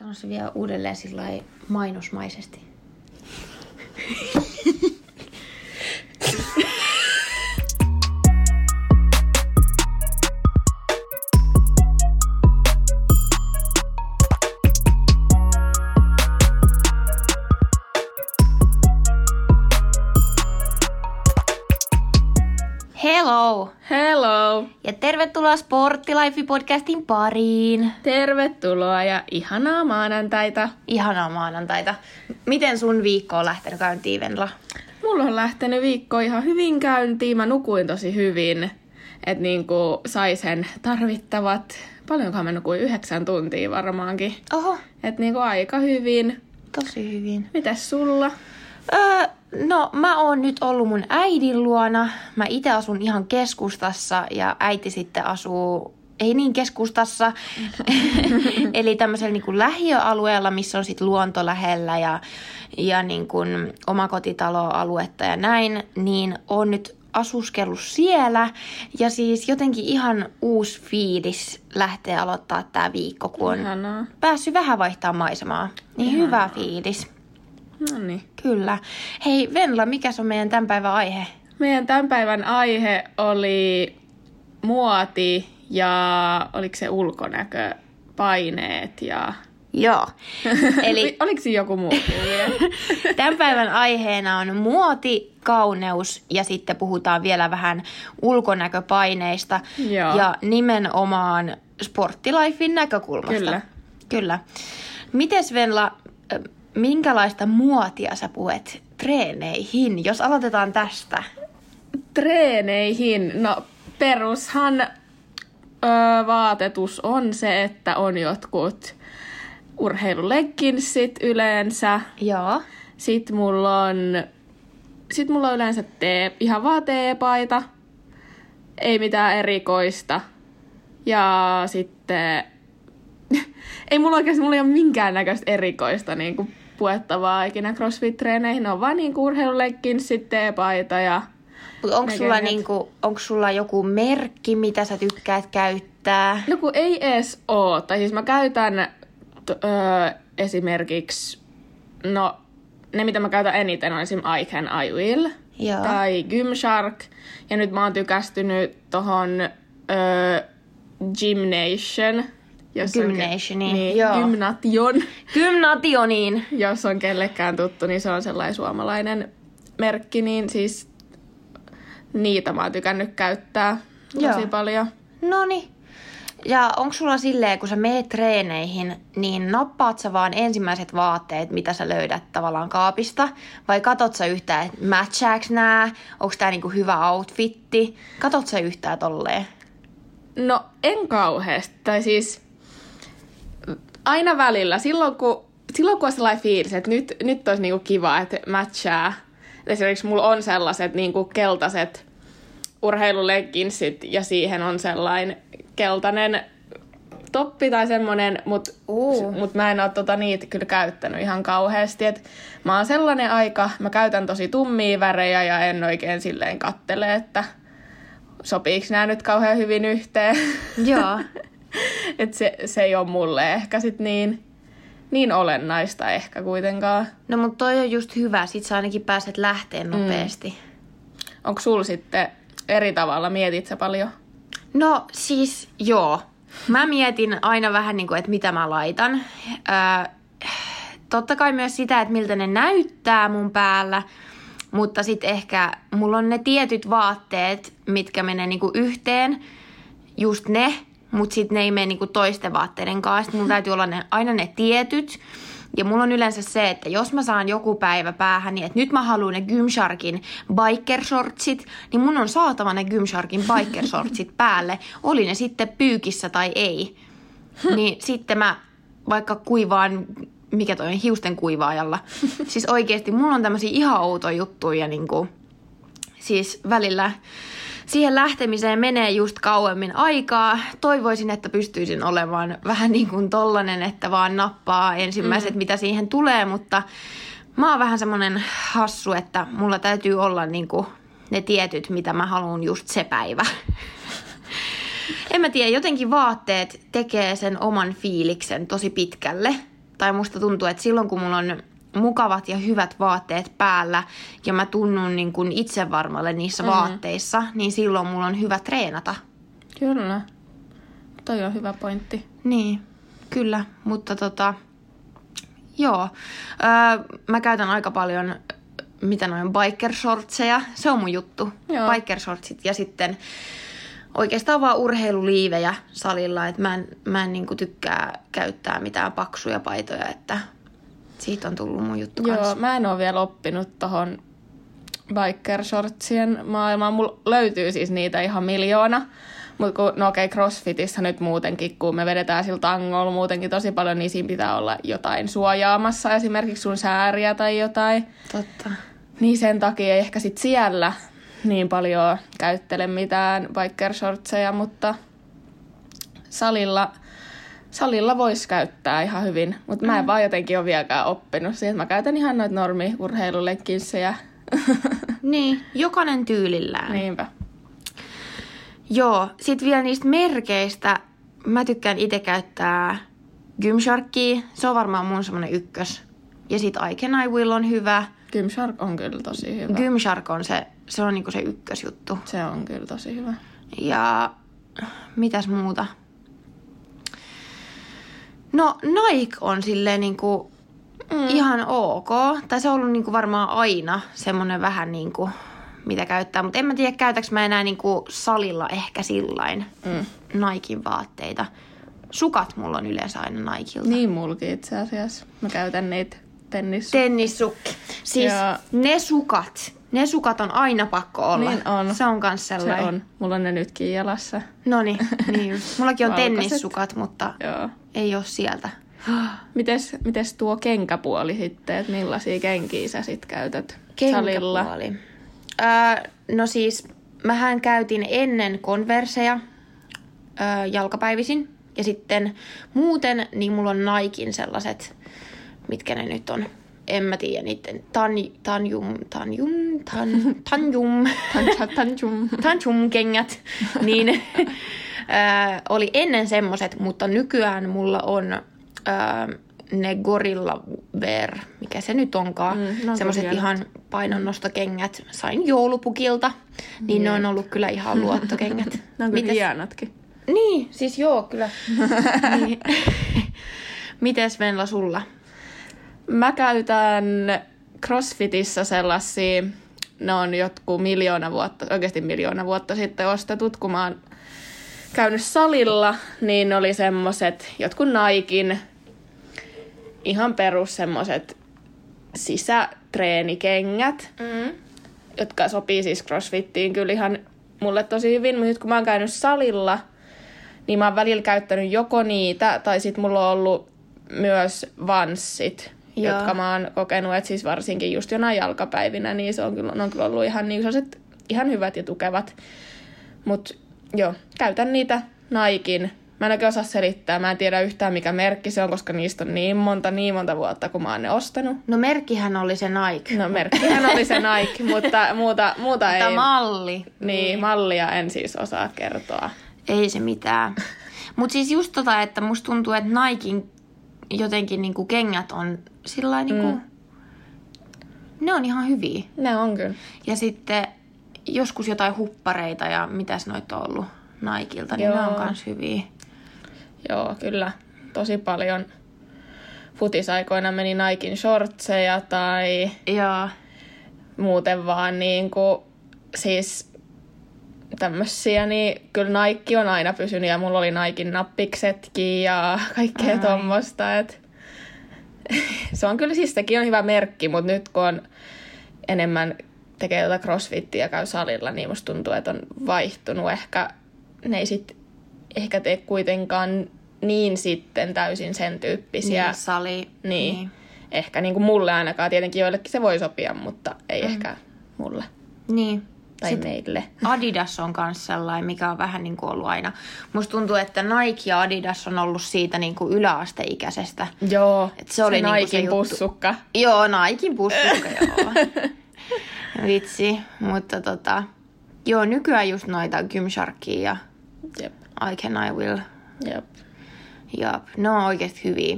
Sano se vielä uudelleen sillä mainosmaisesti. tervetuloa Sporttilife-podcastin pariin. Tervetuloa ja ihanaa maanantaita. Ihanaa maanantaita. Miten sun viikko on lähtenyt käyntiin, Venla? Mulla on lähtenyt viikko ihan hyvin käyntiin. Mä nukuin tosi hyvin. Että niinku sai sen tarvittavat, paljonkohan mä nukuin, yhdeksän tuntia varmaankin. Oho, Että niinku aika hyvin. tosi hyvin. Mitäs sulla? Öö, no, mä oon nyt ollut mun äidin luona. Mä itse asun ihan keskustassa ja äiti sitten asuu ei niin keskustassa, eli tämmöisellä niin kuin lähiöalueella, missä on sitten luonto lähellä ja, ja niin kuin omakotitaloaluetta ja näin, niin on nyt asuskellut siellä. Ja siis jotenkin ihan uusi fiilis lähtee aloittaa tämä viikko, kun on Ihanaa. päässyt vähän vaihtaa maisemaa. Niin hyvä fiilis. No niin. Kyllä. Hei Venla, mikä on meidän tämän päivän aihe? Meidän tämän päivän aihe oli muoti ja oliko se ulkonäkö, paineet ja... Joo. Eli. Oliko siinä joku muu tämän päivän aiheena on muoti, kauneus ja sitten puhutaan vielä vähän ulkonäköpaineista Joo. ja nimenomaan sporttilifin näkökulmasta. Kyllä. Kyllä. Mites Venla, minkälaista muotia sä puhet treeneihin, jos aloitetaan tästä? Treeneihin, no perushan öö, vaatetus on se, että on jotkut urheilulegginsit yleensä. Joo. Sitten mulla on, sit mulla on yleensä tee, ihan vaan teepaita. Ei mitään erikoista. Ja sitten... ei mulla oikeasti mulla ei ole minkäännäköistä erikoista niin kuin puettavaa ikinä crossfit-treeneihin. Ne on vaan niin urheilulegginsit, teepaita ja... Mutta onko sulla, niinku, onko sulla joku merkki, mitä sä tykkäät käyttää? No kun ei edes oo. Tai siis mä käytän t- öö, esimerkiksi, no ne mitä mä käytän eniten on esim. I Can I Will Joo. tai Gymshark. Ja nyt mä oon tykästynyt tohon öö, Gymnation. Jos on ke- Gymnationiin, niin, joo. Gymnation. Gymnationiin. Jos on kellekään tuttu, niin se on sellainen suomalainen merkki, niin siis niitä mä oon tykännyt käyttää tosi Joo. paljon. Noni. Ja onko sulla silleen, kun sä meet treeneihin, niin nappaat sä vaan ensimmäiset vaatteet, mitä sä löydät tavallaan kaapista? Vai katot sä yhtään, että matchaaks nää? Onko tää niinku hyvä outfitti? Katot sä yhtään tolleen? No en kauheasti. Tai siis aina välillä. Silloin kun, silloin kun on sellainen fiilis, että nyt, nyt olisi niinku kiva, että matchaa. Esimerkiksi mulla on sellaiset niinku keltaiset urheilulegginsit ja siihen on sellainen keltainen toppi tai semmonen, mutta Uu. mut mä en ole tota niitä kyllä käyttänyt ihan kauheasti. Et mä oon sellainen aika, mä käytän tosi tummia värejä ja en oikein silleen kattele, että sopiiko nämä nyt kauhean hyvin yhteen. Joo. Et se, se ei ole mulle ehkä sit niin, niin olennaista ehkä kuitenkaan. No mut toi on just hyvä, sit sä ainakin pääset lähteen nopeasti. Mm. Onko sul sitten eri tavalla, mietit sä paljon? No siis joo. Mä mietin aina vähän niin kuin, että mitä mä laitan. Öö, totta kai myös sitä, että miltä ne näyttää mun päällä. Mutta sitten ehkä mulla on ne tietyt vaatteet, mitkä menee niinku yhteen. Just ne, mutta sitten ne ei mene niinku toisten vaatteiden kanssa. Sitten mulla täytyy olla ne, aina ne tietyt. Ja mulla on yleensä se, että jos mä saan joku päivä päähän, niin että nyt mä haluan ne Gymsharkin biker shortsit, niin mun on saatava ne Gymsharkin biker shortsit päälle, oli ne sitten pyykissä tai ei. Niin sitten mä vaikka kuivaan, mikä toi on, hiusten kuivaajalla. Siis oikeesti mulla on tämmöisiä ihan outoja juttuja, niin kuin, siis välillä siihen lähtemiseen menee just kauemmin aikaa. Toivoisin, että pystyisin olemaan vähän niin kuin tollanen, että vaan nappaa ensimmäiset, mm. mitä siihen tulee, mutta mä oon vähän semmonen hassu, että mulla täytyy olla niin kuin ne tietyt, mitä mä haluan just se päivä. en mä tiedä, jotenkin vaatteet tekee sen oman fiiliksen tosi pitkälle. tai musta tuntuu, että silloin kun mulla on mukavat ja hyvät vaatteet päällä ja mä tunnun niin kuin itsevarmalle niissä mm-hmm. vaatteissa, niin silloin mulla on hyvä treenata. Kyllä. Toi on hyvä pointti. Niin, kyllä, mutta tota, joo. Öö, mä käytän aika paljon, mitä noin biker shortseja, se on mun juttu. Joo. Biker shortsit ja sitten oikeastaan vaan urheiluliivejä salilla, että mä en, mä en niinku tykkää käyttää mitään paksuja paitoja, että siitä on tullut mun juttu Joo, kanssa. mä en ole vielä oppinut tohon biker shortsien maailmaan. Mulla löytyy siis niitä ihan miljoona. Mutta kun, no okei, okay, crossfitissä nyt muutenkin, kun me vedetään sillä tangolla muutenkin tosi paljon, niin siinä pitää olla jotain suojaamassa, esimerkiksi sun sääriä tai jotain. Totta. Niin sen takia ei ehkä sit siellä niin paljon käyttele mitään biker shortseja, mutta salilla, salilla voisi käyttää ihan hyvin. Mutta mä en vaan jotenkin ole vieläkään oppinut siihen, mä käytän ihan noita normi urheilulenkinssejä. Niin, jokainen tyylillään. Niinpä. Joo, sit vielä niistä merkeistä. Mä tykkään itse käyttää Gymsharkia. Se on varmaan mun semmonen ykkös. Ja sit I Can I Will on hyvä. Gymshark on kyllä tosi hyvä. Gymshark on se, se on niinku se ykkösjuttu. Se on kyllä tosi hyvä. Ja mitäs muuta? No Nike on silleen niinku mm. ihan ok. Tai se on ollut niinku varmaan aina semmonen vähän niinku, mitä käyttää. Mutta en mä tiedä, käytäks mä enää niinku salilla ehkä sillain Mm. Nikein vaatteita. Sukat mulla on yleensä aina Nikeilta. Niin mulki itse asiassa. Mä käytän niitä tennis. Tennissukki. Siis Ja- ne sukat. Ne sukat on aina pakko olla. Niin on. Se on kans se sellainen. on. Mulla on ne nytkin jalassa. No niin, just. Mullakin on tennissukat, mutta Joo. ei ole sieltä. Mites, mites tuo kenkäpuoli sitten, että millaisia kenkiä sä sit käytät salilla? Kenkäpuoli. Öö, no siis, mähän käytin ennen konverseja öö, jalkapäivisin. Ja sitten muuten, niin mulla on Naikin sellaiset, mitkä ne nyt on. En mä tiedä niitten. Tan, tanjum, tanjum, tan, tanjum. Tancha- Tanchum. Tanchum-kengät, niin ö, oli ennen semmoset, mutta nykyään mulla on ö, ne Gorilla Wear, mikä se nyt onkaan, Mm, mm, ne on ihan painonnostokengät. Sain joulupukilta, niin ne on ollut kyllä ihan luottokengät. Ne on Mites- hienotkin. Niin, siis joo, kyllä. niin. Mites Venla sulla? Mä käytän CrossFitissa sellaisia, ne on jotkut miljoona vuotta, oikeasti miljoona vuotta sitten ostetut, kun mä oon käynyt salilla, niin oli semmoset jotkut Naikin ihan perus semmoset sisätreenikengät, Mm. jotka sopii siis crossfittiin kyllä ihan mulle tosi hyvin, mutta nyt kun mä oon käynyt salilla, niin mä oon välillä käyttänyt joko niitä, tai sit mulla on ollut myös vanssit, Joo. jotka mä oon kokenut, että siis varsinkin just jonain jalkapäivinä, niin se on kyllä, ne on kyllä ollut ihan, niin sellaiset, ihan hyvät ja tukevat. Mut joo, käytän niitä Naikin. Mä en oikein osaa selittää, mä en tiedä yhtään mikä merkki se on, koska niistä on niin monta, niin monta vuotta, kun mä oon ne ostanut. No merkkihän oli se Nike. No merkkihän oli se Nike, mutta muuta, muuta ei. Mutta malli. Niin, mallia en siis osaa kertoa. Ei se mitään. Mutta siis just tota, että musta tuntuu, että Naikin jotenkin niinku kengät on sillä niinku, Mm. ne on ihan hyviä. Ne on kyllä. Ja sitten joskus jotain huppareita ja mitäs noita on ollut Naikilta, niin Joo. ne on kans hyviä. Joo, kyllä. Tosi paljon futisaikoina meni Naikin shortseja tai Joo. muuten vaan niin kuin, siis tämmösiä, niin kyllä Nike on aina pysynyt ja mulla oli Naikin nappiksetkin ja kaikkea Ai. tommosta, et se on kyllä siis sekin on hyvä merkki, mutta nyt kun on enemmän tekee tätä crossfittiä ja käy salilla, niin musta tuntuu, että on vaihtunut ehkä, ne ei sit ehkä tee kuitenkaan niin sitten täysin sen tyyppisiä. Niin, sali. Niin. niin. Ehkä niin kuin mulle ainakaan. Tietenkin joillekin se voi sopia, mutta ei mm. ehkä mulle Niin. Tai Sitten meille. Adidas on myös sellainen, mikä on vähän niin kuin ollut aina. Musta tuntuu, että Nike ja Adidas on ollut siitä niin kuin yläasteikäisestä. Joo, Et se oli se niinku se Naikin juttu. pussukka. Joo, Naikin pussukka, joo. Vitsi, mutta tota... Joo, nykyään just noita Gymsharkia ja Jep, I Can I Will. jep. Ja ne on oikeasti hyviä,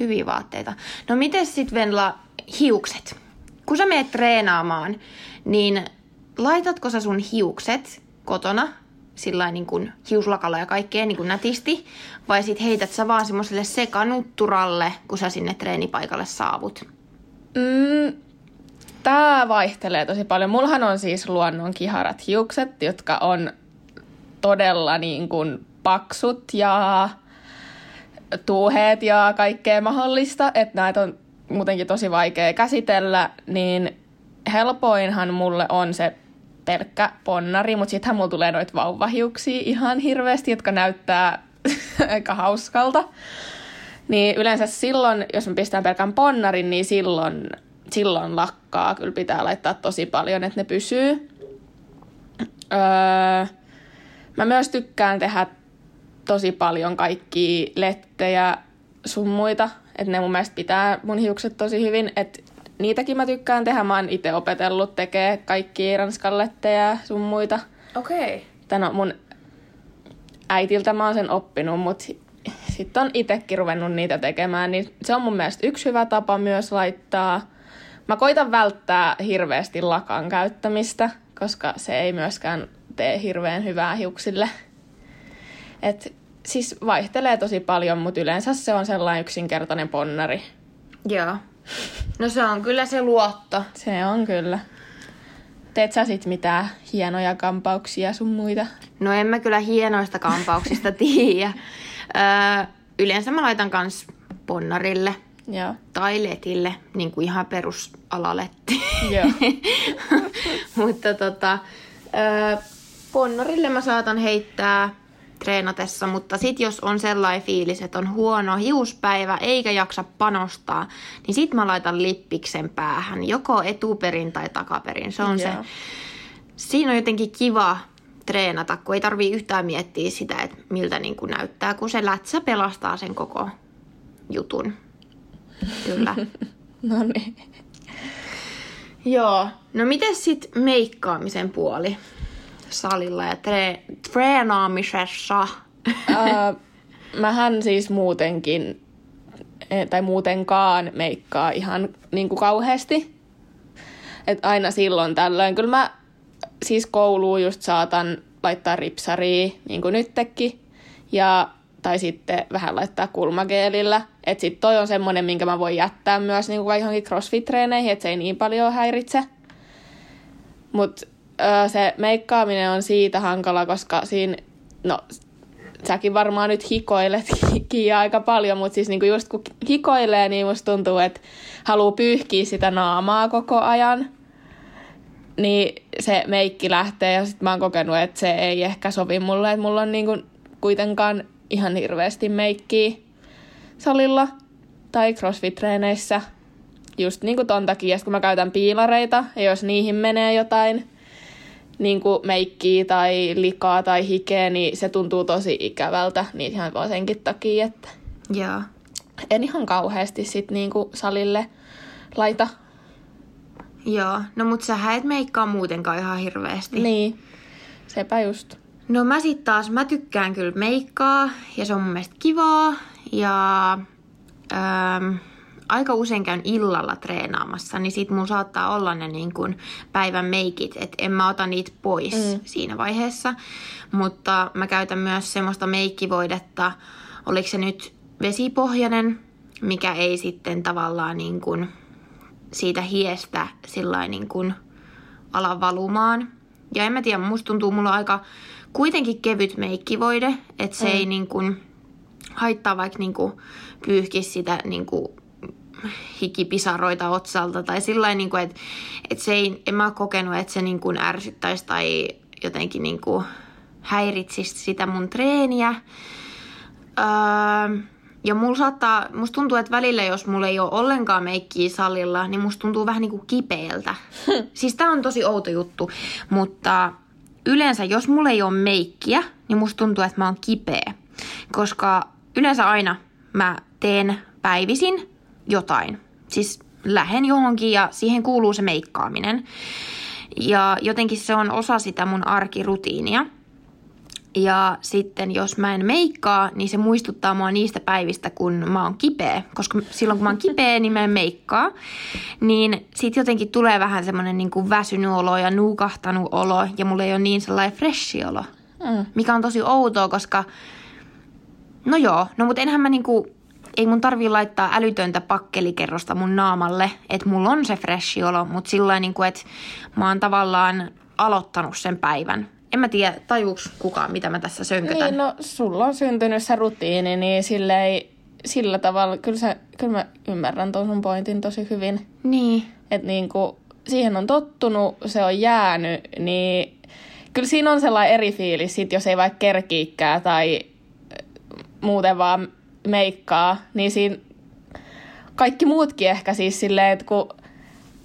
Hyviä vaatteita. No miten sitten Venla hiukset? Kun sä meet treenaamaan, niin laitatko sä sun hiukset kotona sillä niin kuin hiuslakalla ja kaikkea niin kuin nätisti, vai sit heität sä vaan semmoiselle sekanutturalle, kun sä sinne treenipaikalle saavut? Mm, Tämä vaihtelee tosi paljon. Mullahan on siis luonnon kiharat hiukset, jotka on todella niin kuin paksut ja tuuheet ja kaikkea mahdollista, että näitä on muutenkin tosi vaikea käsitellä, niin helpoinhan mulle on se pelkkä ponnari, mutta sittenhän mulla tulee noita vauvahiuksia ihan hirveästi, jotka näyttää aika hauskalta. Niin yleensä silloin, jos mä pistän pelkän ponnarin, niin silloin, silloin lakkaa. Kyllä pitää laittaa tosi paljon, että ne pysyy. Öö, mä myös tykkään tehdä tosi paljon kaikki lettejä sun muita. Että ne mun mielestä pitää mun hiukset tosi hyvin. Että niitäkin mä tykkään tehdä. Mä oon itse opetellut tekee kaikki ranskallettejä sun muita. Okei. Okay. no mun äitiltä mä oon sen oppinut, mutta sitten on itsekin ruvennut niitä tekemään, niin se on mun mielestä yksi hyvä tapa myös laittaa. Mä koitan välttää hirveästi lakan käyttämistä, koska se ei myöskään tee hirveän hyvää hiuksille. Et siis vaihtelee tosi paljon, mutta yleensä se on sellainen yksinkertainen ponnari. Joo. No se on kyllä se luotto. Se on kyllä. Teet sä sit mitään hienoja kampauksia sun muita? No en mä kyllä hienoista kampauksista tiedä. Öö, yleensä mä laitan kans ponnarille Joo. tai letille, niin kuin ihan perusalaletti. Joo. Mutta tota, öö, ponnarille mä saatan heittää treenatessa, mutta sit jos on sellainen fiilis, että on huono hiuspäivä eikä jaksa panostaa, niin sit mä laitan lippiksen päähän, joko etuperin tai takaperin. Se on se. Joo. Siinä on jotenkin kiva treenata, kun ei tarvii yhtään miettiä sitä, että miltä niin kuin näyttää, kun se lätsä pelastaa sen koko jutun. Kyllä. no niin. Joo. No miten sit meikkaamisen puoli salilla ja tre- treenaamisessa? uh, mähän siis muutenkin, eh, tai muutenkaan meikkaa ihan niin kuin kauheasti. Et aina silloin tällöin. Kyllä mä siis kouluun just saatan laittaa ripsaria, niin kuin nytkin. Ja, tai sitten vähän laittaa kulmageelillä. Että sit toi on semmonen, minkä mä voin jättää myös niin kuin johonkin crossfit-treeneihin, että se ei niin paljon häiritse. Mutta se meikkaaminen on siitä hankala, koska siinä, no säkin varmaan nyt hikoiletkin aika paljon, mutta siis niinku just kun hikoilee, niin musta tuntuu, että haluaa pyyhkiä sitä naamaa koko ajan. Niin se meikki lähtee ja sitten mä oon kokenut, että se ei ehkä sovi mulle, että mulla on niinku kuitenkaan ihan hirveästi meikkiä salilla tai crossfit-treeneissä. Just niinku ton takia, kun mä käytän piilareita ja jos niihin menee jotain niin kuin meikkiä tai likaa tai hikeä, niin se tuntuu tosi ikävältä. Niin ihan vaan senkin takia, että Joo. en ihan kauheasti sit niin kuin salille laita. Joo. No mut sä et meikkaa muutenkaan ihan hirveästi. Niin, sepä just. No mä sit taas, mä tykkään kyllä meikkaa ja se on mun mielestä kivaa. Ja ähm, aika usein käyn illalla treenaamassa, niin sit mun saattaa olla ne niin kuin päivän meikit, että en mä ota niitä pois mm. siinä vaiheessa. Mutta mä käytän myös semmoista meikkivoidetta, oliko se nyt vesipohjainen, mikä ei sitten tavallaan niin kuin siitä hiestä sillä niin kuin ala valumaan. Ja en mä tiedä, musta tuntuu mulla aika kuitenkin kevyt meikkivoide, että se mm. ei niin kuin haittaa vaikka niin kuin pyyhkisi sitä niin kuin hikipisaroita otsalta tai sillä niin kuin, että, että se ei, en mä ole kokenut, että se niin kuin ärsyttäisi tai jotenkin niin kuin häiritsisi sitä mun treeniä. Öö, ja mulla saattaa, musta tuntuu, että välillä jos mulla ei ole ollenkaan meikkiä salilla, niin musta tuntuu vähän niin kuin kipeältä. siis tää on tosi outo juttu, mutta yleensä jos mulla ei ole meikkiä, niin musta tuntuu, että mä oon kipeä. Koska yleensä aina mä teen päivisin jotain. Siis lähen johonkin ja siihen kuuluu se meikkaaminen. Ja jotenkin se on osa sitä mun arkirutiinia. Ja sitten jos mä en meikkaa, niin se muistuttaa mua niistä päivistä, kun mä oon kipeä. Koska silloin kun mä oon kipeä, niin mä en meikkaa. Niin sit jotenkin tulee vähän semmonen niin kuin väsynyt olo ja nuukahtanut olo. Ja mulla ei ole niin sellainen freshi olo. Mm. Mikä on tosi outoa, koska... No joo, no mut enhän mä niinku... Ei mun tarvii laittaa älytöntä pakkelikerrosta mun naamalle, että mulla on se freshi olo, mutta sillä niinku, että mä oon tavallaan aloittanut sen päivän. En mä tiedä, tajuuks kukaan, mitä mä tässä sönkötän. Niin, no sulla on syntynyt se rutiini, niin sille ei, sillä tavalla, kyllä, sä, kyllä mä ymmärrän tuon sun pointin tosi hyvin. Niin. Että niinku, siihen on tottunut, se on jäänyt, niin kyllä siinä on sellainen eri fiilis, sit jos ei vaikka kerkiikkää tai muuten vaan meikkaa, niin siinä kaikki muutkin ehkä siis silleen, että kun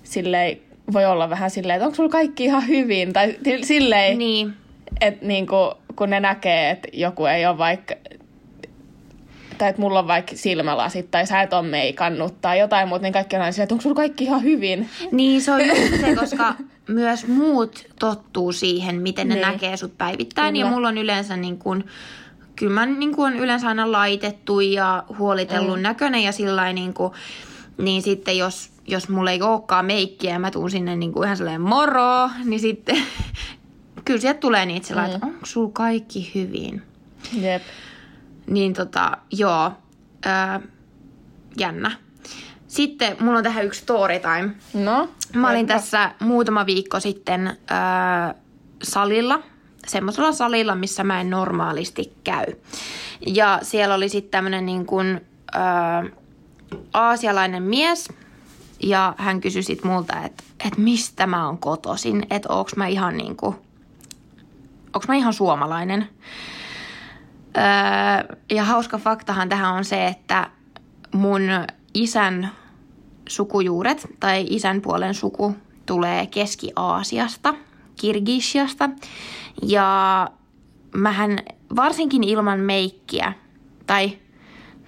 silleen voi olla vähän silleen, että onko sulla kaikki ihan hyvin, tai silleen, Niin. että niinku, kun ne näkee, että joku ei ole vaikka, tai että mulla on vaikka silmälasit, tai sä et ole meikannut, tai jotain muuta, niin kaikki on aina silleen, että onko sulla kaikki ihan hyvin. Niin, se on just se, koska myös muut tottuu siihen, miten ne Niin. näkee sut päivittäin. Kyllä. Ja mulla on yleensä niin kuin, kyllä mä niin kuin on yleensä aina laitettu ja huolitellut mm. näköinen ja sillä niin kuin, niin sitten jos, jos mulla ei olekaan meikkiä ja mä tuun sinne niin kuin ihan sellainen moro, niin sitten kyllä sieltä tulee niitä sellainen, että onko sulla kaikki hyvin? Jep. Niin tota, joo, öö, jännä. Sitten mulla on tähän yksi story time. No? Mä olin tässä muutama viikko sitten öö, salilla, semmoisella salilla, missä mä en normaalisti käy. Ja siellä oli sitten tämmönen niin kuin, öö, aasialainen mies, ja hän kysyi sit multa, että et mistä mä oon kotoisin, että onks mä ihan niin kuin, onks mä ihan suomalainen. Öö, ja hauska faktahan tähän on se, että mun isän sukujuuret tai isän puolen suku tulee Keski-Aasiasta, Kirgisiasta. Ja mähän varsinkin ilman meikkiä, tai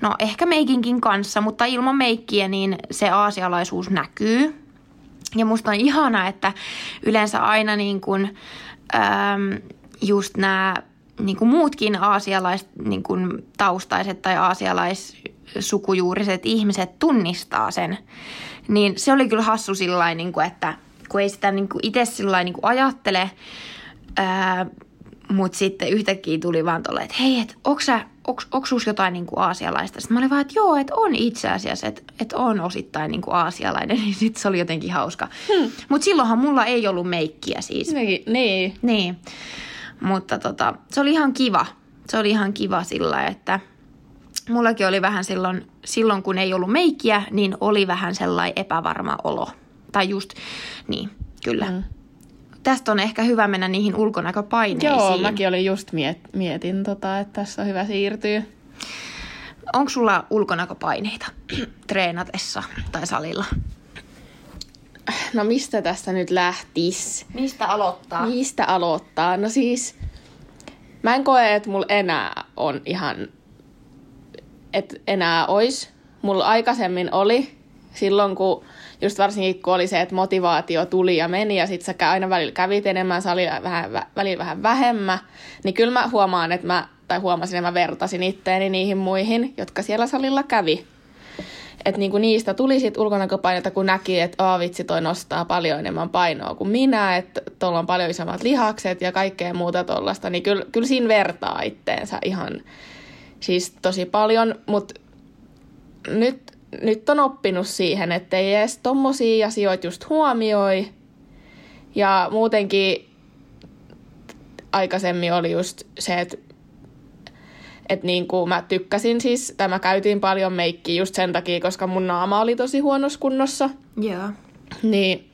no ehkä meikinkin kanssa, mutta ilman meikkiä niin se aasialaisuus näkyy. Ja musta on ihanaa, että yleensä aina niin kuin, äm, just nämä niin kuin muutkin aasialaiset niin kuin taustaiset tai aasialaissukujuuriset ihmiset tunnistaa sen. Niin se oli kyllä hassu sillä niin että kun ei sitä niin kuin itse sillä niin ajattele, ää, mutta sitten yhtäkkiä tuli vaan tolle, että hei, et, onks sä, onks, onks sus jotain niin kuin aasialaista? Sitten mä olin vaan, että joo, että on itse asiassa, että, että on osittain niin kuin aasialainen. Niin sitten se oli jotenkin hauska. Hmm. Mutta silloinhan mulla ei ollut meikkiä siis. Niin, niin. Niin, mutta tota, se oli ihan kiva. Se oli ihan kiva sillä, että mullakin oli vähän silloin, silloin, kun ei ollut meikkiä, niin oli vähän sellainen epävarma olo. Tai just, niin, kyllä. Mm. Tästä on ehkä hyvä mennä niihin ulkonäköpaineisiin. Joo, mäkin olin just miet, mietin, tota, että tässä on hyvä siirtyä. Onko sulla ulkonäköpaineita treenatessa tai salilla? No mistä tästä nyt lähtis? Mistä aloittaa? Mistä aloittaa? No siis, mä en koe, että mulla enää on ihan, että enää ois. Mulla aikaisemmin oli, silloin kun, just varsinkin kun oli se, että motivaatio tuli ja meni ja sit sä aina välillä kävit enemmän salilla, vähän, vä- välillä vähän vähemmän, niin kyllä mä huomaan, että mä, tai huomasin, että mä vertasin itteeni niihin muihin, jotka siellä salilla kävi. Että niinku niistä tuli sit ulkonäköpaineita, kun näki, että Aa, vitsi, toi nostaa paljon enemmän painoa kuin minä, että tuolla on paljon isommat lihakset ja kaikkea muuta tuollaista, niin kyllä, kyllä siinä vertaa itteensä ihan siis tosi paljon, mutta nyt, nyt on oppinut siihen, että ei edes tommosia asioita just huomioi. Ja muutenkin aikaisemmin oli just se, että että niin kuin mä tykkäsin siis, tai mä käytin paljon meikkiä just sen takia, koska mun naama oli tosi huonossa kunnossa. Joo. Niin,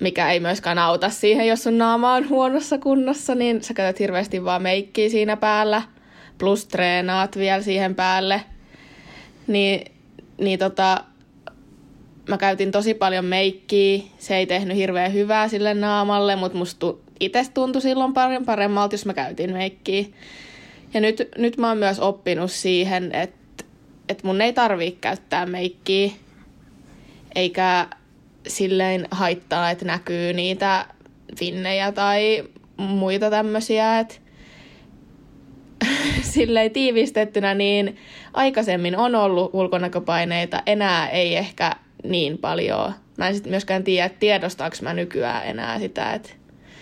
mikä ei myöskään auta siihen, jos sun naama on huonossa kunnossa, niin sä käytät hirveästi vaan meikkiä siinä päällä, plus treenaat vielä siihen päälle. Niin, niin tota, mä käytin tosi paljon meikkiä, se ei tehnyt hirveän hyvää sille naamalle, mutta musta itse tuntui silloin paremmalta, jos mä käytin meikkiä. Ja nyt, nyt mä oon myös oppinut siihen, että, että mun ei tarvii käyttää meikkiä, eikä silleen haittaa, että näkyy niitä finnejä tai muita tämmöisiä, että silleen tiivistettynä, niin aikaisemmin on ollut ulkonäköpaineita, enää ei ehkä niin paljon. Mä en sitten myöskään tiedä, että tiedostaako mä nykyään enää sitä, että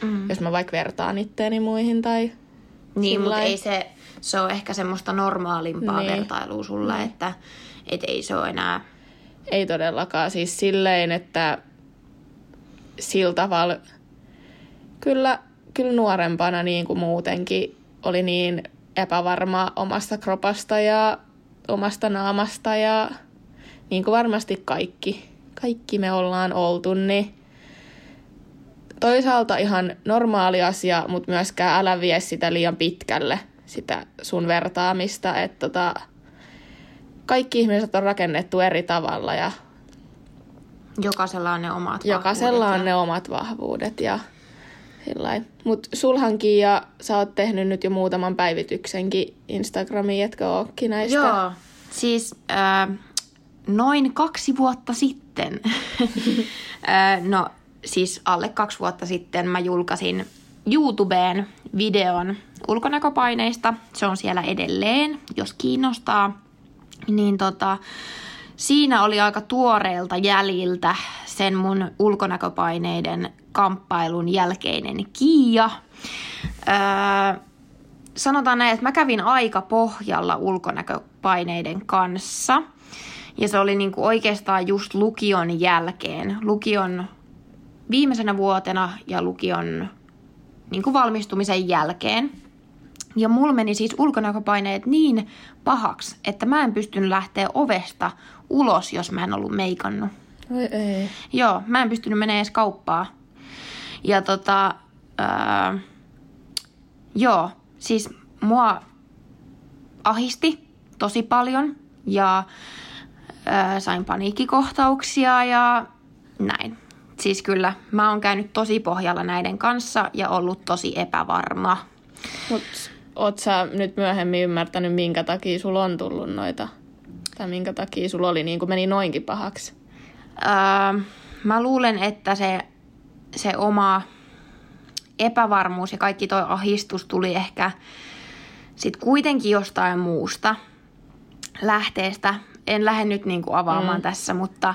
mm. jos mä vaikka vertaan itteeni muihin tai Niin, mutta ei se, se ole ehkä semmoista normaalimpaa niin. vertailua sulla, niin. että et ei se ole enää... Ei todellakaan. Siis silleen, että sillä tavalla kyllä, kyllä nuorempana niin kuin muutenkin oli niin epävarma omasta kropasta ja omasta naamasta ja niin kuin varmasti kaikki, kaikki me ollaan oltu, niin toisaalta ihan normaali asia, mutta myöskään älä vie sitä liian pitkälle, sitä sun vertaamista, että tota, kaikki ihmiset on rakennettu eri tavalla ja Jokaisella on ne omat jokaisella on ja... ne omat vahvuudet ja Mutta sulhankin ja sä oot tehnyt nyt jo muutaman päivityksenkin Instagramiin, etkö ookin näistä? Joo, siis äh, noin kaksi vuotta sitten, äh, no siis alle kaksi vuotta sitten mä julkaisin YouTubeen videon ulkonäköpaineista. Se on siellä edelleen, jos kiinnostaa. Niin tota, siinä oli aika tuoreelta jäljiltä sen mun ulkonäköpaineiden kamppailun jälkeinen Kiia. Öö, sanotaan näin, että mä kävin aika pohjalla ulkonäköpaineiden kanssa. Ja se oli niinku oikeastaan just lukion jälkeen. Lukion viimeisenä vuotena ja lukion niinku valmistumisen jälkeen. Ja mulla meni siis ulkonäköpaineet niin pahaksi, että mä en pystynyt lähteä ovesta ulos, jos mä en ollut meikannut. Oi ei. Joo, mä en pystynyt menemään edes kauppaa. Ja tota, öö, joo, siis mua ahisti tosi paljon ja öö, sain paniikkikohtauksia ja näin. Siis kyllä, mä oon käynyt tosi pohjalla näiden kanssa ja ollut tosi epävarma. Mut oot sä nyt myöhemmin ymmärtänyt, minkä takia sulla on tullut noita? Tai minkä takia sulla oli niin kuin meni noinkin pahaksi? Öö, mä luulen, että se, se oma epävarmuus ja kaikki toi ahistus tuli ehkä sit kuitenkin jostain muusta lähteestä. En lähde nyt niinku avaamaan mm. tässä, mutta,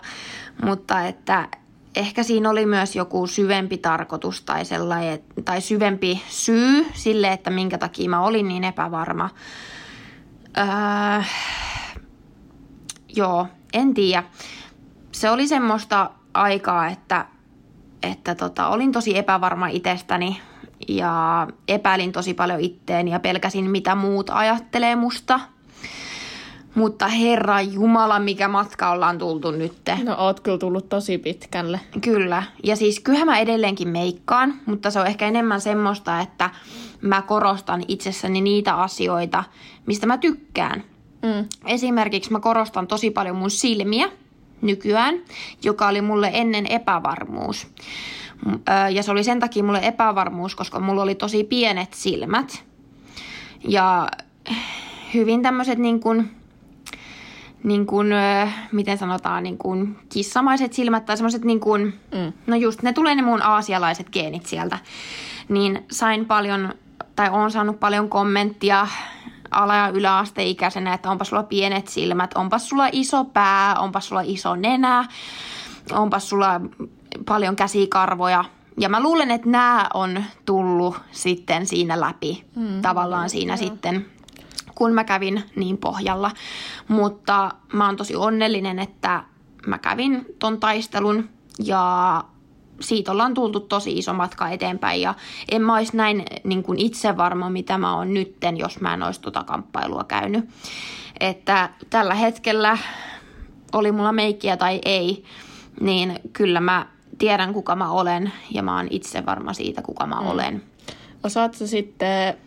mutta että ehkä siinä oli myös joku syvempi tarkoitus tai, sellainen, tai syvempi syy sille, että minkä takia mä olin niin epävarma. Öö, joo, en tiedä. Se oli semmoista aikaa, että, että tota, olin tosi epävarma itsestäni ja epäilin tosi paljon itteeni ja pelkäsin, mitä muut ajattelee musta – mutta herra Jumala, mikä matka ollaan tultu nyt. No oot kyllä tullut tosi pitkälle. Kyllä. Ja siis kyllähän mä edelleenkin meikkaan, mutta se on ehkä enemmän semmoista, että mä korostan itsessäni niitä asioita, mistä mä tykkään. Mm. Esimerkiksi mä korostan tosi paljon mun silmiä nykyään, joka oli mulle ennen epävarmuus. Ja se oli sen takia mulle epävarmuus, koska mulla oli tosi pienet silmät. Ja hyvin tämmöiset niin kuin niin kuin, miten sanotaan, niin kuin kissamaiset silmät tai semmoiset niin kuin, mm. no just, ne tulee ne mun aasialaiset geenit sieltä. Niin sain paljon, tai on saanut paljon kommenttia ala- ja yläasteikäisenä, että onpas sulla pienet silmät, onpas sulla iso pää, onpas sulla iso nenä, onpas sulla paljon käsikarvoja. Ja mä luulen, että nämä on tullut sitten siinä läpi, mm, tavallaan siinä joo. sitten kun mä kävin niin pohjalla. Mutta mä oon tosi onnellinen, että mä kävin ton taistelun ja siitä ollaan tultu tosi iso matka eteenpäin ja en mä olisi näin niin kuin itse varma, mitä mä oon nytten, jos mä en olisi tota kamppailua käynyt. Että tällä hetkellä oli mulla meikkiä tai ei, niin kyllä mä tiedän kuka mä olen ja mä oon itse varma siitä kuka mä mm. olen. Osaatko sitten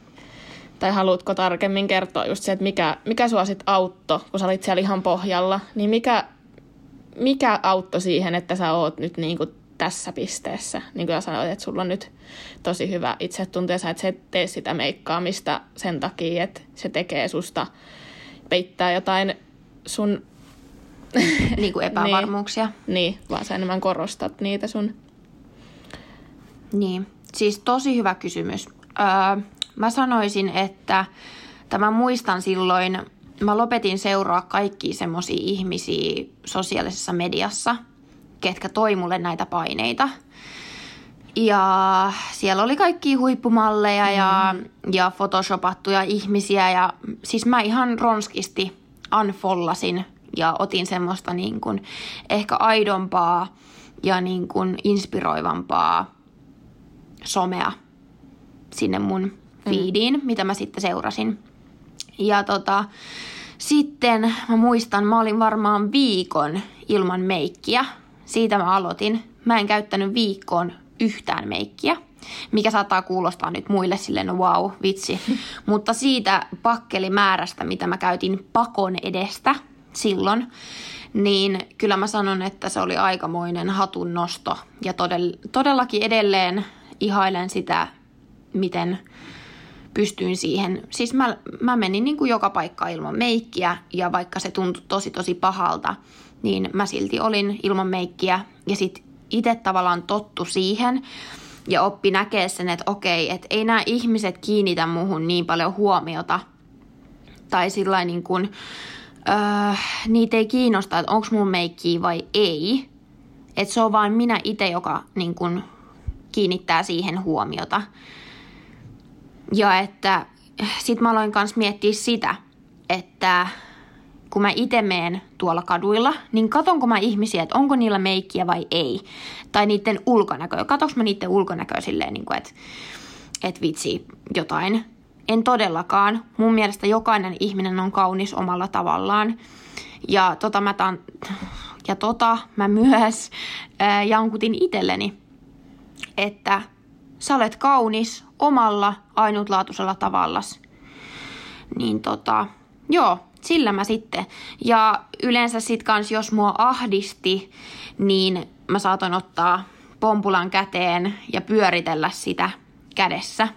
tai haluatko tarkemmin kertoa just se, että mikä, mikä sua sitten auttoi, kun sä olit siellä ihan pohjalla, niin mikä, mikä auttoi siihen, että sä oot nyt niin kuin tässä pisteessä? Niin kuin sanoit, että sulla on nyt tosi hyvä itsetunto ja sä et se tee sitä meikkaamista sen takia, että se tekee susta peittää jotain sun... Niin kuin epävarmuuksia. niin, niin, vaan sä enemmän korostat niitä sun... Niin, siis tosi hyvä kysymys. Öö, Mä sanoisin, että että mä muistan silloin, mä lopetin seuraa kaikki semmoisia ihmisiä sosiaalisessa mediassa, ketkä toi mulle näitä paineita. Ja siellä oli kaikki huippumalleja mm. ja, ja photoshopattuja ihmisiä ja siis mä ihan ronskisti unfollasin ja otin semmoista niin kuin ehkä aidompaa ja niin kuin inspiroivampaa somea sinne mun feediin, mm. mitä mä sitten seurasin. Ja tota, sitten mä muistan, mä olin varmaan viikon ilman meikkiä. Siitä mä aloitin. Mä en käyttänyt viikkoon yhtään meikkiä, mikä saattaa kuulostaa nyt muille silleen, no wow, vitsi. Mutta siitä pakkelimäärästä, mitä mä käytin pakon edestä silloin, niin kyllä mä sanon, että se oli aikamoinen hatun nosto. Ja todell- todellakin edelleen ihailen sitä, miten pystyin siihen. Siis mä, mä menin niin kuin joka paikka ilman meikkiä ja vaikka se tuntui tosi tosi pahalta, niin mä silti olin ilman meikkiä ja sit itse tavallaan tottu siihen ja oppi näkee sen, että okei, että ei nämä ihmiset kiinnitä muuhun niin paljon huomiota tai sillä niin kuin, öö, niitä ei kiinnosta, että onko mun meikkiä vai ei. Että se on vain minä itse, joka niin kuin, kiinnittää siihen huomiota. Ja että sit mä aloin kanssa miettiä sitä, että kun mä itse meen tuolla kaduilla, niin katonko mä ihmisiä, että onko niillä meikkiä vai ei. Tai niiden ulkonäköä. Katonko mä niiden ulkonäköä silleen, niin että, että vitsi jotain. En todellakaan. Mun mielestä jokainen ihminen on kaunis omalla tavallaan. Ja tota mä, taan, ja tota mä myös ää, jankutin itselleni, että sä olet kaunis omalla ainutlaatuisella tavallas. Niin tota, joo, sillä mä sitten. Ja yleensä sit kans, jos mua ahdisti, niin mä saatoin ottaa pompulan käteen ja pyöritellä sitä kädessä.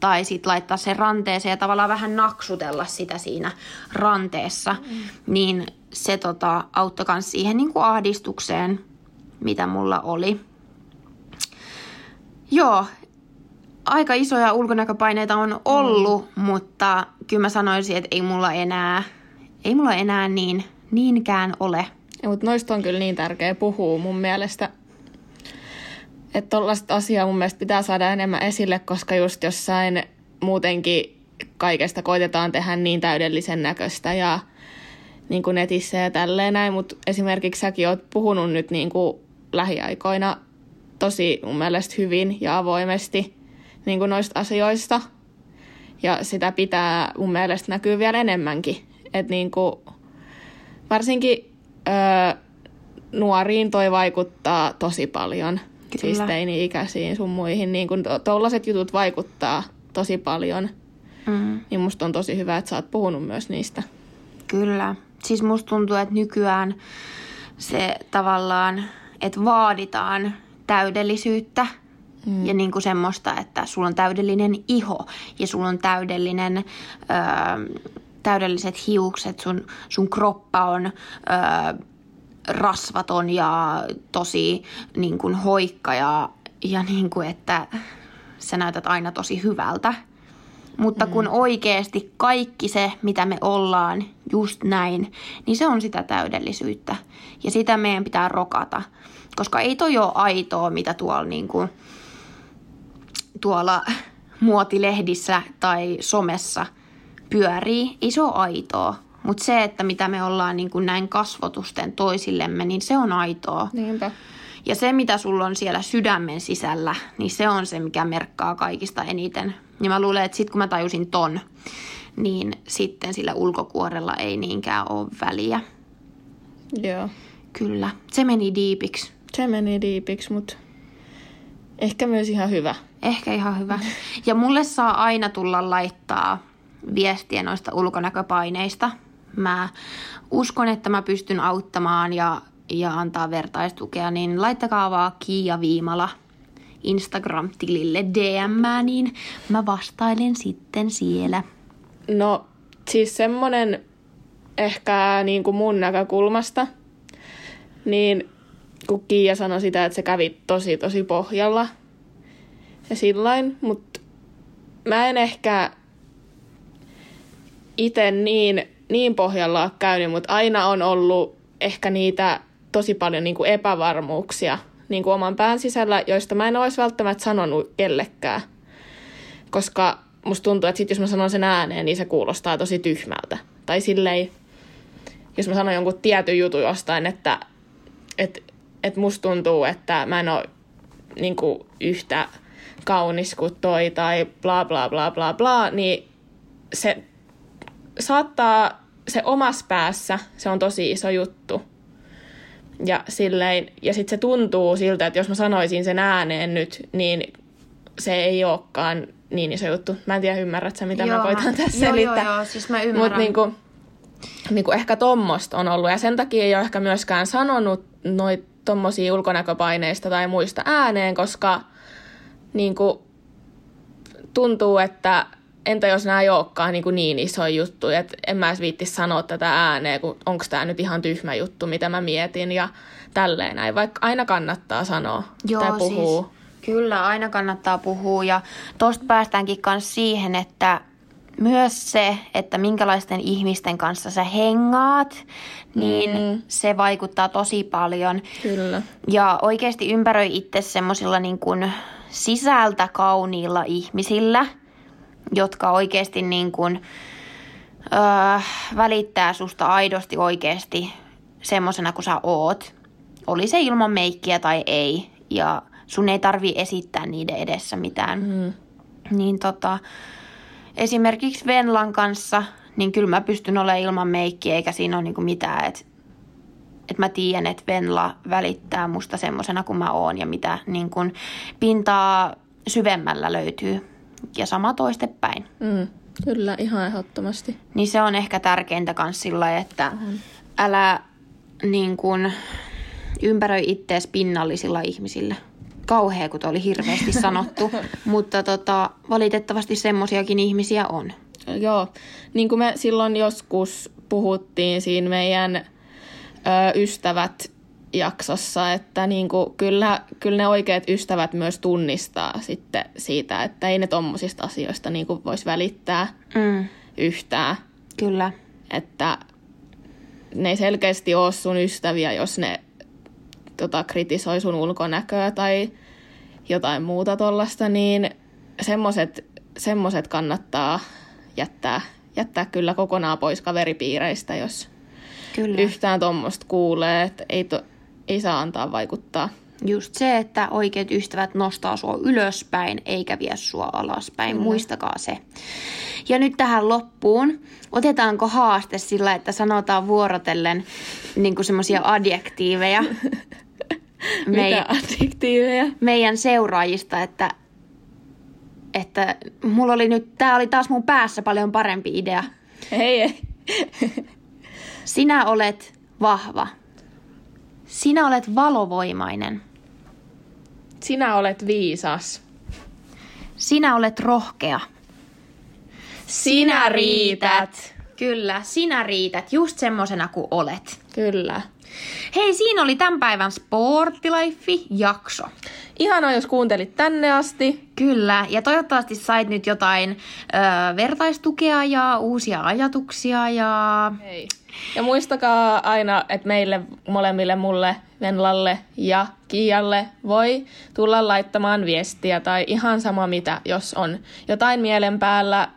Tai sitten laittaa sen ranteeseen ja tavallaan vähän naksutella sitä siinä ranteessa. Mm. Niin se tota, auttoi myös siihen niin kuin ahdistukseen, mitä mulla oli. Joo, aika isoja ulkonäköpaineita on ollut, mm. mutta kyllä mä sanoisin, että ei mulla enää, ei mulla enää niin, niinkään ole. Ja, mutta noista on kyllä niin tärkeä puhua mun mielestä. Että tollaista asiaa mun mielestä pitää saada enemmän esille, koska just jossain muutenkin kaikesta koitetaan tehdä niin täydellisen näköistä ja niin kuin netissä ja tälleen näin, mutta esimerkiksi säkin oot puhunut nyt niin kuin lähiaikoina tosi mun mielestä hyvin ja avoimesti niin kuin noista asioista. Ja sitä pitää mun mielestä näkyä vielä enemmänkin. Et niin kuin, varsinkin öö, nuoriin toi vaikuttaa tosi paljon. Kyllä. Siis teini-ikäisiin sun muihin. Niin kuin tollaset jutut vaikuttaa tosi paljon. Mm. Niin musta on tosi hyvä, että sä oot puhunut myös niistä. Kyllä. Siis musta tuntuu, että nykyään se tavallaan, että vaaditaan täydellisyyttä – Mm. Ja niin kuin semmoista, että sulla on täydellinen iho ja sulla on täydellinen, öö, täydelliset hiukset, sun, sun kroppa on öö, rasvaton ja tosi niin kuin hoikka ja, ja niin kuin, että sä näytät aina tosi hyvältä. Mutta kun mm. oikeasti kaikki se, mitä me ollaan, just näin, niin se on sitä täydellisyyttä. Ja sitä meidän pitää rokata. Koska ei toi ole aitoa, mitä tuolla niin kuin tuolla muotilehdissä tai somessa pyörii, ei se ole aitoa. Mutta se, että mitä me ollaan niin kuin näin kasvotusten toisillemme, niin se on aitoa. Niinpä. Ja se, mitä sulla on siellä sydämen sisällä, niin se on se, mikä merkkaa kaikista eniten. Ja mä luulen, että sitten kun mä tajusin ton, niin sitten sillä ulkokuorella ei niinkään ole väliä. Joo. Kyllä. Se meni diipiksi. Se meni diipiksi, mutta ehkä myös ihan hyvä. Ehkä ihan hyvä. Ja mulle saa aina tulla laittaa viestiä noista ulkonäköpaineista. Mä uskon, että mä pystyn auttamaan ja, ja antaa vertaistukea, niin laittakaa vaan Kiia Viimala Instagram-tilille DM, niin mä vastailen sitten siellä. No siis semmonen ehkä niin kuin mun näkökulmasta, niin kun Kiia sanoi sitä, että se kävi tosi tosi pohjalla – ja sillain, mutta mä en ehkä itse niin, niin pohjalla ole käynyt, mutta aina on ollut ehkä niitä tosi paljon niin kuin epävarmuuksia niin kuin oman pään sisällä, joista mä en olisi välttämättä sanonut kellekään. Koska musta tuntuu, että sit jos mä sanon sen ääneen, niin se kuulostaa tosi tyhmältä. Tai silleen, jos mä sanon jonkun tietyn jutun jostain, että et, et musta tuntuu, että mä en ole niin kuin, yhtä kaunis kuin toi tai bla bla bla bla bla, niin se saattaa, se omassa päässä, se on tosi iso juttu. Ja, silleen, ja sitten se tuntuu siltä, että jos mä sanoisin sen ääneen nyt, niin se ei olekaan niin iso juttu. Mä en tiedä, ymmärrät sä, mitä joo, mä koitan tässä joo, selittää. Joo, joo, siis mä ymmärrän. Mutta niinku, niinku ehkä tommosta on ollut. Ja sen takia ei ole ehkä myöskään sanonut noita tommosia ulkonäköpaineista tai muista ääneen, koska niinku, tuntuu, että entä jos nämä ei olekaan niin, kuin niin iso juttu, että en mä edes viitti sanoa tätä ääneen, kun onko tämä nyt ihan tyhmä juttu, mitä mä mietin ja tälleen näin, vaikka aina kannattaa sanoa Joo, tai puhua. Siis, kyllä, aina kannattaa puhua ja tosta päästäänkin myös siihen, että myös se, että minkälaisten ihmisten kanssa sä hengaat, niin mm. se vaikuttaa tosi paljon. Kyllä. Ja oikeasti ympäröi itse semmoisilla niin kuin sisältä kauniilla ihmisillä – jotka oikeasti niin kuin, öö, välittää susta aidosti oikeasti semmoisena kuin sä oot. Oli se ilman meikkiä tai ei. Ja sun ei tarvi esittää niiden edessä mitään. Mm. Niin tota, esimerkiksi Venlan kanssa, niin kyllä mä pystyn olemaan ilman meikkiä, eikä siinä ole niinku mitään, että et mä tiedän, että Venla välittää musta semmoisena kuin mä oon ja mitä niin kun pintaa syvemmällä löytyy ja sama toistepäin. Mm, kyllä, ihan ehdottomasti. Niin se on ehkä tärkeintä myös sillä että mm. älä niin kun, ympäröi ittees pinnallisilla ihmisillä. Kauhea, kun oli hirveästi sanottu, mutta tota, valitettavasti semmoisiakin ihmisiä on. Joo, niin kuin me silloin joskus puhuttiin siinä meidän ö, ystävät jaksossa, että niin kuin, kyllä, kyllä ne oikeat ystävät myös tunnistaa sitten siitä, että ei ne tommosista asioista niin kuin voisi välittää mm. yhtään. Kyllä. Että ne ei selkeästi ole sun ystäviä, jos ne tota, kritisoi sun ulkonäköä tai jotain muuta tollasta, niin semmoset, semmoset kannattaa jättää, jättää kyllä kokonaan pois kaveripiireistä, jos Kyllä. yhtään tuommoista kuulee. Että ei, to, ei saa antaa vaikuttaa. Just se, että oikeat ystävät nostaa sua ylöspäin eikä vie sua alaspäin. Mm. Muistakaa se. Ja nyt tähän loppuun. Otetaanko haaste sillä, että sanotaan vuorotellen niin semmoisia adjektiiveja? Mitä adjektiiveja? Meidän seuraajista, että, että mulla oli nyt, tää oli taas mun päässä paljon parempi idea. Ei, ei. Sinä olet vahva. Sinä olet valovoimainen. Sinä olet viisas. Sinä olet rohkea. Sinä riität. Kyllä, sinä riität just semmosena kuin olet. Kyllä. Hei, siinä oli tämän päivän Sportlife-jakso. Ihanaa, jos kuuntelit tänne asti. Kyllä, ja toivottavasti sait nyt jotain ö, vertaistukea ja uusia ajatuksia ja... Hei. Ja muistakaa aina, että meille molemmille, mulle, Venlalle ja Kialle voi tulla laittamaan viestiä tai ihan sama mitä, jos on jotain mielen päällä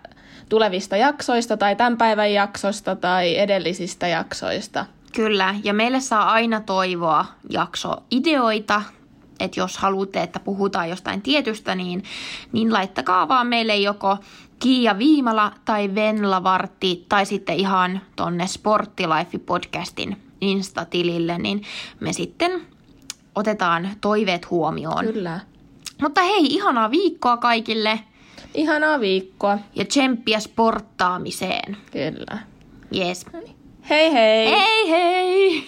tulevista jaksoista tai tämän päivän jaksosta tai edellisistä jaksoista. Kyllä, ja meille saa aina toivoa jaksoideoita, että jos haluatte, että puhutaan jostain tietystä, niin, niin laittakaa vaan meille joko Kiia Viimala tai Venla Vartti tai sitten ihan tonne Sporttilife podcastin Insta-tilille, niin me sitten otetaan toiveet huomioon. Kyllä. Mutta hei, ihanaa viikkoa kaikille. Ihanaa viikkoa. Ja tsemppiä sporttaamiseen. Kyllä. Yes. Hei hei! Hei hei!